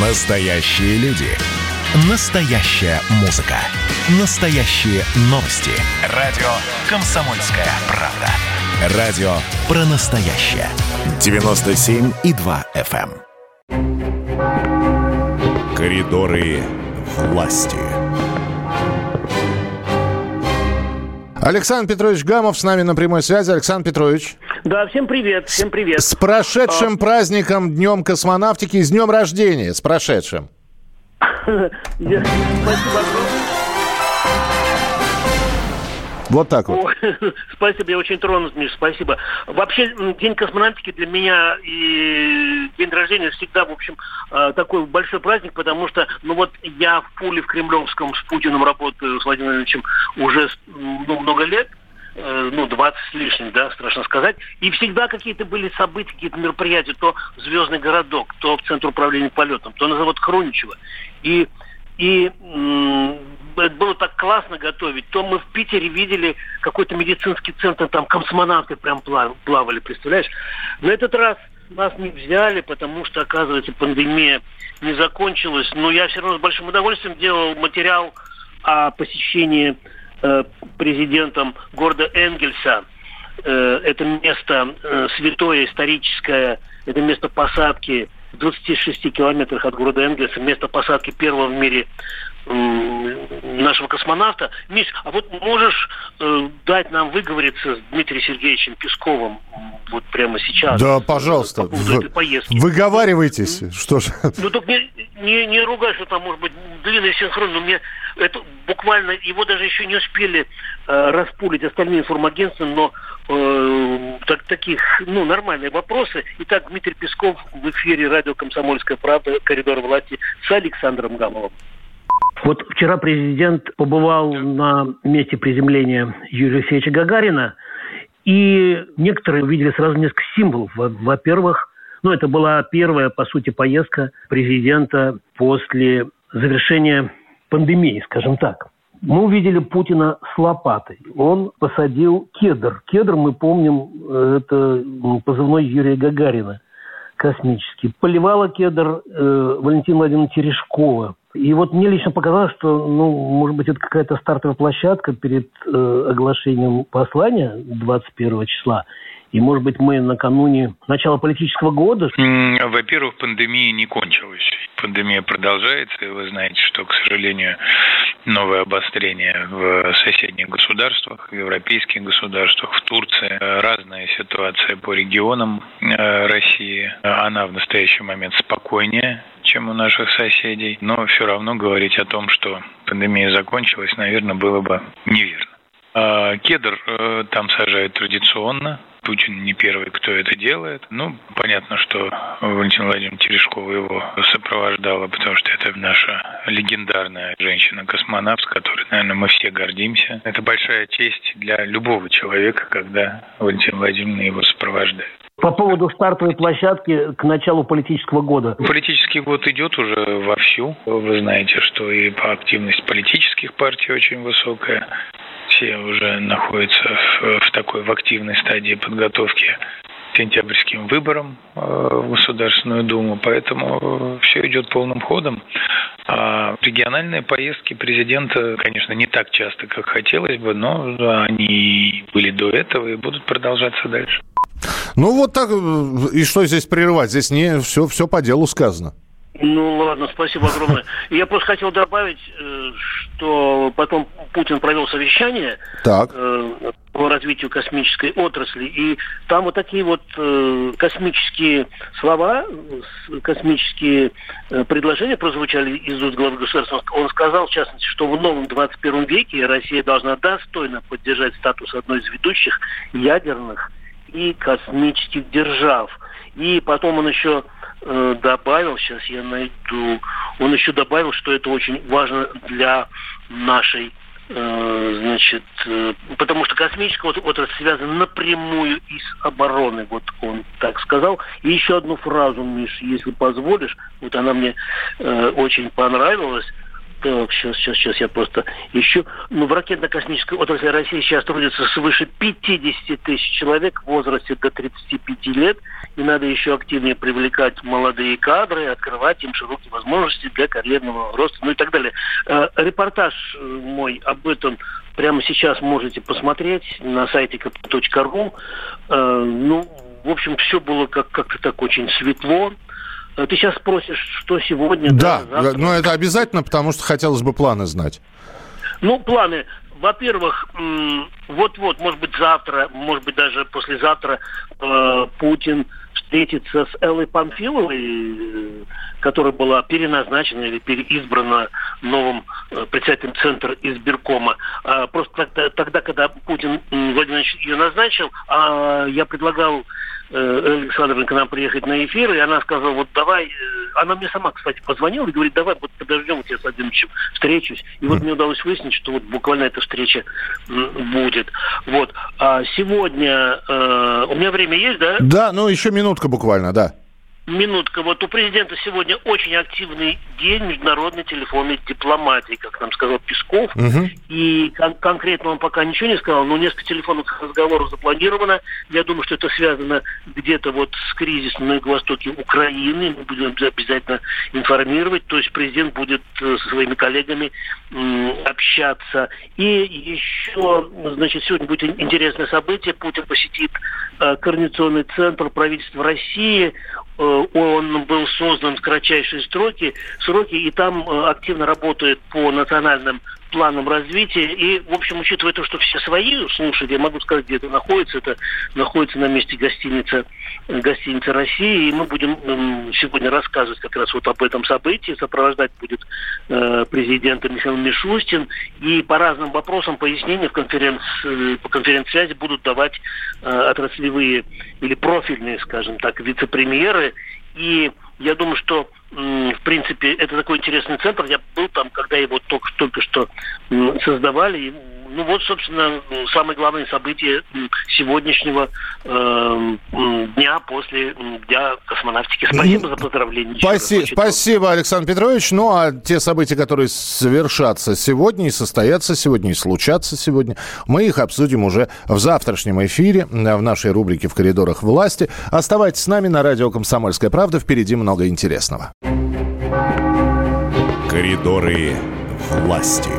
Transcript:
Настоящие люди. Настоящая музыка. Настоящие новости. Радио «Комсомольская правда». Радио про настоящее. 97,2 FM. эм. Коридоры власти. Александр Петрович Гамов с нами на прямой связи. Александр Петрович. Да, всем привет, всем привет. С прошедшим праздником Днем космонавтики, с днем рождения, с прошедшим. Спасибо. Вот так вот. Ой, Спасибо, я очень тронут, Миш, спасибо. Вообще, День космонавтики для меня и день рождения всегда, в общем, э, такой большой праздник, потому что, ну вот, я в пуле в Кремлевском с Путиным работаю, с Владимиром Владимировичем, уже ну, много лет, ну, 20 с лишним, да, страшно сказать. И всегда какие-то были события, какие-то мероприятия, то Звездный городок, то в Центр управления полетом, то на завод Хруничева. И, и было так классно готовить. То мы в Питере видели какой-то медицинский центр, там космонавты прям плав- плавали, представляешь? На этот раз нас не взяли, потому что, оказывается, пандемия не закончилась. Но я все равно с большим удовольствием делал материал о посещении э, президентом города Энгельса. Э, это место э, святое, историческое, это место посадки в 26 километрах от города Энгельса, место посадки первого в мире нашего космонавта. Миш, а вот можешь э, дать нам выговориться с Дмитрием Сергеевичем Песковым вот прямо сейчас? Да, э, пожалуйста. По поводу Вы- этой поездки. Выговаривайтесь. Что ж. Ну, только не, не, не ругай, что там, может быть, длинный синхрон, но мне это буквально, его даже еще не успели э, распулить остальные информагентства, но э, так, таких, ну, нормальные вопросы. Итак, Дмитрий Песков в эфире радио «Комсомольская правда», «Коридор власти» с Александром Гамовым. Вот вчера президент побывал на месте приземления Юрия Алексеевича Гагарина, и некоторые увидели сразу несколько символов. Во- Во-первых, ну, это была первая, по сути, поездка президента после завершения пандемии, скажем так. Мы увидели Путина с лопатой. Он посадил кедр. Кедр, мы помним, э, это позывной Юрия Гагарина космический. Поливала кедр э, Валентина Владимировна Терешкова. И вот мне лично показалось, что, ну, может быть, это какая-то стартовая площадка перед э, оглашением послания 21 числа. И, может быть, мы накануне начала политического года Во-первых, пандемия не кончилась. Пандемия продолжается, и вы знаете, что, к сожалению, новое обострение в соседних государствах, в европейских государствах, в Турции. Разная ситуация по регионам э, России. Она в настоящий момент спокойнее, чем у наших соседей. Но все равно говорить о том, что пандемия закончилась, наверное, было бы неверно. А, Кедр э, там сажают традиционно. Путин не первый, кто это делает. Ну, понятно, что Валентина Владимировна Терешкова его сопровождала, потому что это наша легендарная женщина-космонавт, с которой, наверное, мы все гордимся. Это большая честь для любого человека, когда Валентина Владимировна его сопровождает. по поводу стартовой площадки к началу политического года. Политический год идет уже вовсю. Вы знаете, что и по активность политических партий очень высокая. Все уже находятся в, в такой в активной стадии подготовки к сентябрьским выборам э, в Государственную Думу, поэтому все идет полным ходом. А региональные поездки президента, конечно, не так часто, как хотелось бы, но они были до этого и будут продолжаться дальше. Ну, вот так. э, И что здесь прерывать? Здесь не все, все по делу сказано. Ну ладно, спасибо огромное. Я просто хотел добавить, э, что потом Путин провел совещание Так. э, по развитию космической отрасли, и там вот такие вот э, космические слова, космические предложения прозвучали из уст главы государства. Он сказал, в частности, что в новом 21 веке Россия должна достойно поддержать статус одной из ведущих ядерных и космических держав. И потом он еще э, добавил, сейчас я найду, он еще добавил, что это очень важно для нашей э, значит, э, потому что космическая от- отрасль связана напрямую и с обороной, вот он так сказал. И еще одну фразу, Миш, если позволишь, вот она мне э, очень понравилась. Так, сейчас, сейчас, сейчас я просто ищу. Ну, в ракетно-космической отрасли России сейчас трудится свыше 50 тысяч человек в возрасте до 35 лет. И надо еще активнее привлекать молодые кадры, открывать им широкие возможности для карьерного роста, ну и так далее. Э, репортаж э, мой об этом прямо сейчас можете посмотреть на сайте kp.ru. Э, ну, в общем, все было как- как-то так очень светло. Э, Ты сейчас спросишь, что сегодня? Да, завтра? но это обязательно, потому что хотелось бы планы знать. Ну, планы. Во-первых, вот-вот, может быть, завтра, может быть, даже послезавтра э, Путин встретится с Эллой Памфиловой, э, которая была переназначена или переизбрана новым э, председателем Центра избиркома. А, просто тогда, тогда, когда Путин Владимирович ее назначил, а, я предлагал э, Александровне к нам приехать на эфир, и она сказала, вот давай, э, она мне сама, кстати, позвонила и говорит, давай вот подождем, вот я с Владимировичем встречусь. И вот мне удалось выяснить, что вот буквально эта встреча будет. Вот. А сегодня, э, у меня время есть, да? Да, ну еще минутка буквально, да. Минутка. Вот у президента сегодня очень активный день международной телефонной дипломатии, как нам сказал Песков. Мгм. И кон- конкретно он пока ничего не сказал, но несколько телефонных разговоров запланировано. Я думаю, что это связано где-то вот с кризисом на юго-востоке Украины. Мы будем обя- обязательно информировать. То есть президент будет э, со своими коллегами общаться. И еще, значит, сегодня будет ин- интересное событие. Путин посетит э, Координационный центр правительства России. Э, Он был создан в кратчайшие сроки, сроки и там э, активно работает по национальным планам развития. И, в общем, учитывая то, что все свои слушают, я могу сказать, где это находится. Это находится на месте гостиницы, гостиницы России. И мы будем сегодня рассказывать как раз вот об этом событии. Сопровождать будет э, президента Михаил Мишустин. И по разным вопросам пояснения в конференц, э, по конференц-связи будут давать э, отраслевые или профильные, скажем так, вице-премьеры. И я думаю, что в принципе это такой интересный центр. Я был там, когда его только, только что создавали. Ну вот, собственно, главное событие м, сегодняшнего э, дня после Дня космонавтики. Спасибо за раз. Спасибо, спасибо, Александр Петрович. Ну, а те события, которые совершатся сегодня и состоятся сегодня, и случатся сегодня, мы их обсудим уже в завтрашнем эфире, э, в нашей рубрике «В коридорах власти». Оставайтесь с нами на радио «Комсомольская правда». Впереди много интересного. Коридоры власти.